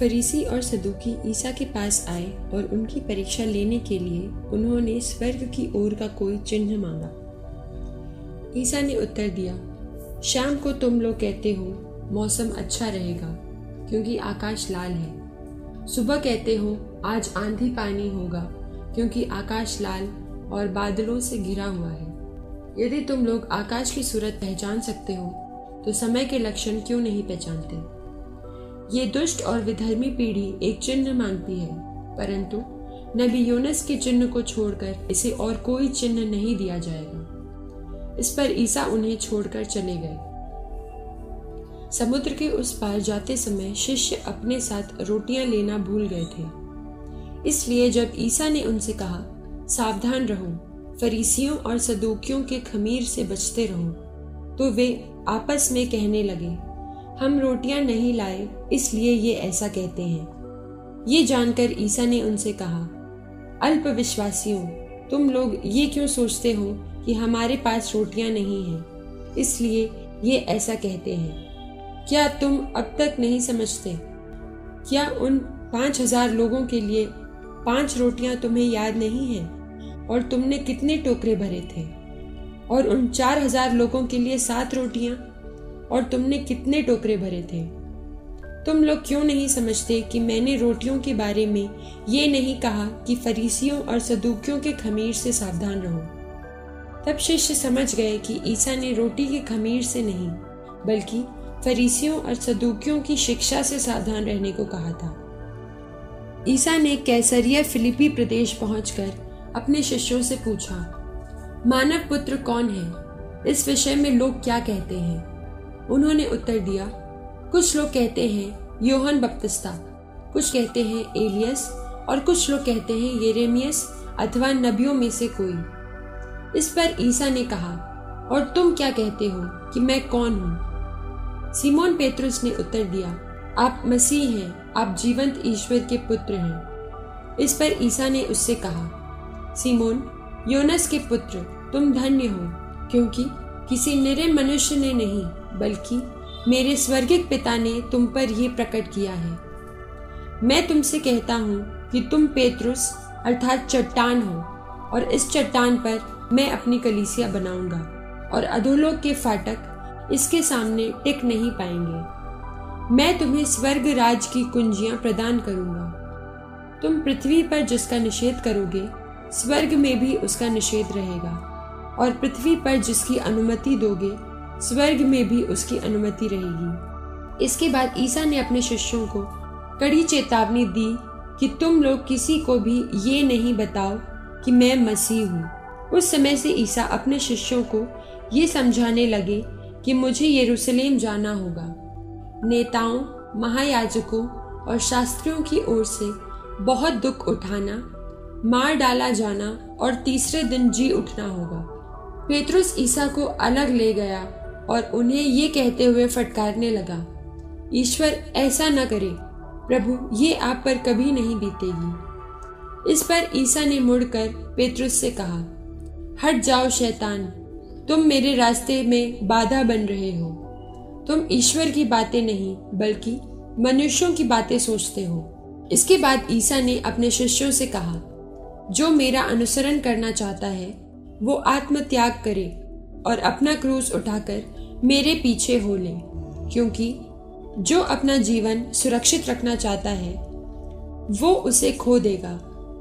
फरीसी और सदुकी ईसा के पास आए और उनकी परीक्षा लेने के लिए उन्होंने स्वर्ग की ओर का कोई चिन्ह मांगा। ईसा ने उत्तर दिया, शाम को तुम लोग कहते हो, मौसम अच्छा रहेगा, क्योंकि आकाश लाल है। सुबह कहते हो, आज आंधी पानी होगा, क्योंकि आकाश लाल और बादलों से घिरा हुआ है। यदि तुम लोग आकाश की सूरत पहचान सकते हो तो समय के लक्षण क्यों नहीं पहचानते? ये दुष्ट और विधर्मी पीढ़ी एक चिन्ह मांगती है, परंतु नबी योनस के चिन्ह को छोड़कर इसे और कोई चिन्ह नहीं दिया जाएगा। इस पर ईसा उन्हें छोड़कर चले गए। समुद्र के उस पार जाते समय शिष्य अपने साथ रोटियाँ लेना भूल गए थे। इसलिए जब ईसा ने उनसे कहा, सावधान रहो, फरीसियों और सदूकियों के खमीर से बचते रहो तो वे आपस में कहने लगे हम रोटियाँ नहीं लाए, इसलिए ये ऐसा कहते हैं। ये जानकर ईसा ने उनसे कहा अल्प विश्वासियों तुम लोग ये क्यों सोचते हो कि हमारे पास रोटियाँ नहीं हैं? इसलिए ये ऐसा कहते हैं। क्या तुम अब तक नहीं समझते? क्या उन पाँच हज़ार लोगों के लिए पाँच रोटियाँ तुम्हें याद नहीं है? और तुमने कितने टोकरे भरे थे? और उन चार हज़ार लोगों के लिए सात रोटियाँ और तुमने कितने टोकरे भरे थे। तुम लोग क्यों नहीं समझते कि मैंने रोटियों के बारे में ये नहीं कहा कि फरीसियों और सदूकियों के खमीर से सावधान रहो। तब शिष्य समझ गए कि ईसा ने रोटी के खमीर से नहीं, बल्कि फरीसियों और सदूकियों की शिक्षा से सावधान रहने को कहा था। ईसा ने कैसरिया फिलिपी प्रदेश पहुंचकर अपने शिष्यों से पूछा, मानव पुत्र कौन है? इस विषय में लोग क्या कहते हैं? उन्होंने उत्तर दिया, कुछ लोग कहते हैं योहन बपतिस्ता, कुछ कहते हैं एलियस, और कुछ लोग कहते हैं येरेमियस अथवा नबियों में से कोई। इस पर ईसा ने कहा, और तुम क्या कहते हो कि मैं कौन हूँ? सिमोन पेत्रुस ने उत्तर दिया, आप मसीह हैं, आप जीवंत ईश्वर के पुत्र हैं। इस पर ईसा ने उससे कहा, सिमोन, योनस के पुत्र, तुम धन्य हो, क्योंकि किसी निरे मनुष्य ने नहीं बल्कि मेरे स्वर्गिक पिता ने तुम पर यह प्रकट किया है। मैं तुमसे कहता हूँ कि तुम पेत्रुस अर्थात चट्टान हो, और इस चट्टान पर मैं अपनी कलीसिया बनाऊँगा, और अधोलोक के फाटक इसके सामने टिक नहीं पाएँगे। मैं तुम्हें स्वर्ग राज की कुंजियाँ प्रदान करूँगा। तुम पृथ्वी पर जिसका निषेध करोगे, स्वर्ग में भी उसका निषेध रहेगा, और पृथ्वी पर जिसकी अनुमति दोगे स्वर्ग में भी उसकी अनुमति रहेगी। इसके बाद ईसा ने अपने शिष्यों को कड़ी चेतावनी दी कि तुम लोग किसी को भी ये नहीं बताओ कि मैं मसीह हूँ। उस समय से ईसा अपने शिष्यों को ये समझाने लगे कि मुझे यरूशलेम जाना होगा। नेताओं, महायाजकों और शास्त्रियों की ओर से बहुत दुख उठाना, मार डाला जाना और तीसरे दिन जी उठना होगा। पेतरुस ईसा को अलग ले गया और उन्हें ये कहते हुए फटकारने लगा, ईश्वर ऐसा न करे, प्रभु ये आप पर कभी नहीं बीतेगी। इस पर ईसा ने मुड़कर पेतरुस से कहा, हट जाओ शैतान, तुम मेरे रास्ते में बाधा बन रहे हो। तुम ईश्वर की बातें नहीं, बल्कि मनुष्यों की बातें सोचते हो। इसके बाद ईसा ने अपने शिष्यों से कहा, जो मेरा अनुसरण करना चाहता है, वो आत्म त्याग करे और अपना क्रूस उठाकर मेरे पीछे हो ले, क्योंकि जो अपना जीवन सुरक्षित रखना चाहता है, वो उसे खो देगा,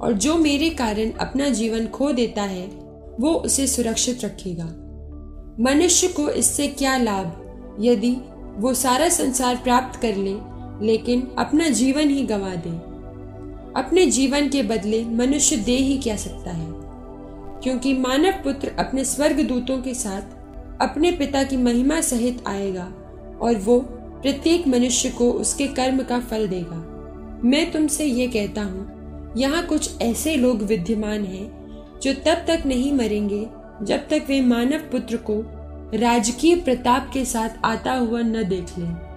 और जो मेरे कारण अपना जीवन खो देता है, वो उसे सुरक्षित रखेगा। मनुष्य को इससे क्या लाभ? यदि वो सारा संसार प्राप्त कर ले, लेकिन अपना जीवन ही गंवा दे। अपने जीवन के बदले मनुष्य दे ही क्या सकता है? क्योंकि मानव पुत्र अपने स्वर्ग दूतों के साथ अपने पिता की महिमा सहित आएगा और वो प्रत्येक मनुष्य को उसके कर्म का फल देगा। मैं तुमसे ये कहता हूँ, यहाँ कुछ ऐसे लोग विद्यमान हैं, जो तब तक नहीं मरेंगे जब तक वे मानव पुत्र को राजकीय प्रताप के साथ आता हुआ न देख लें।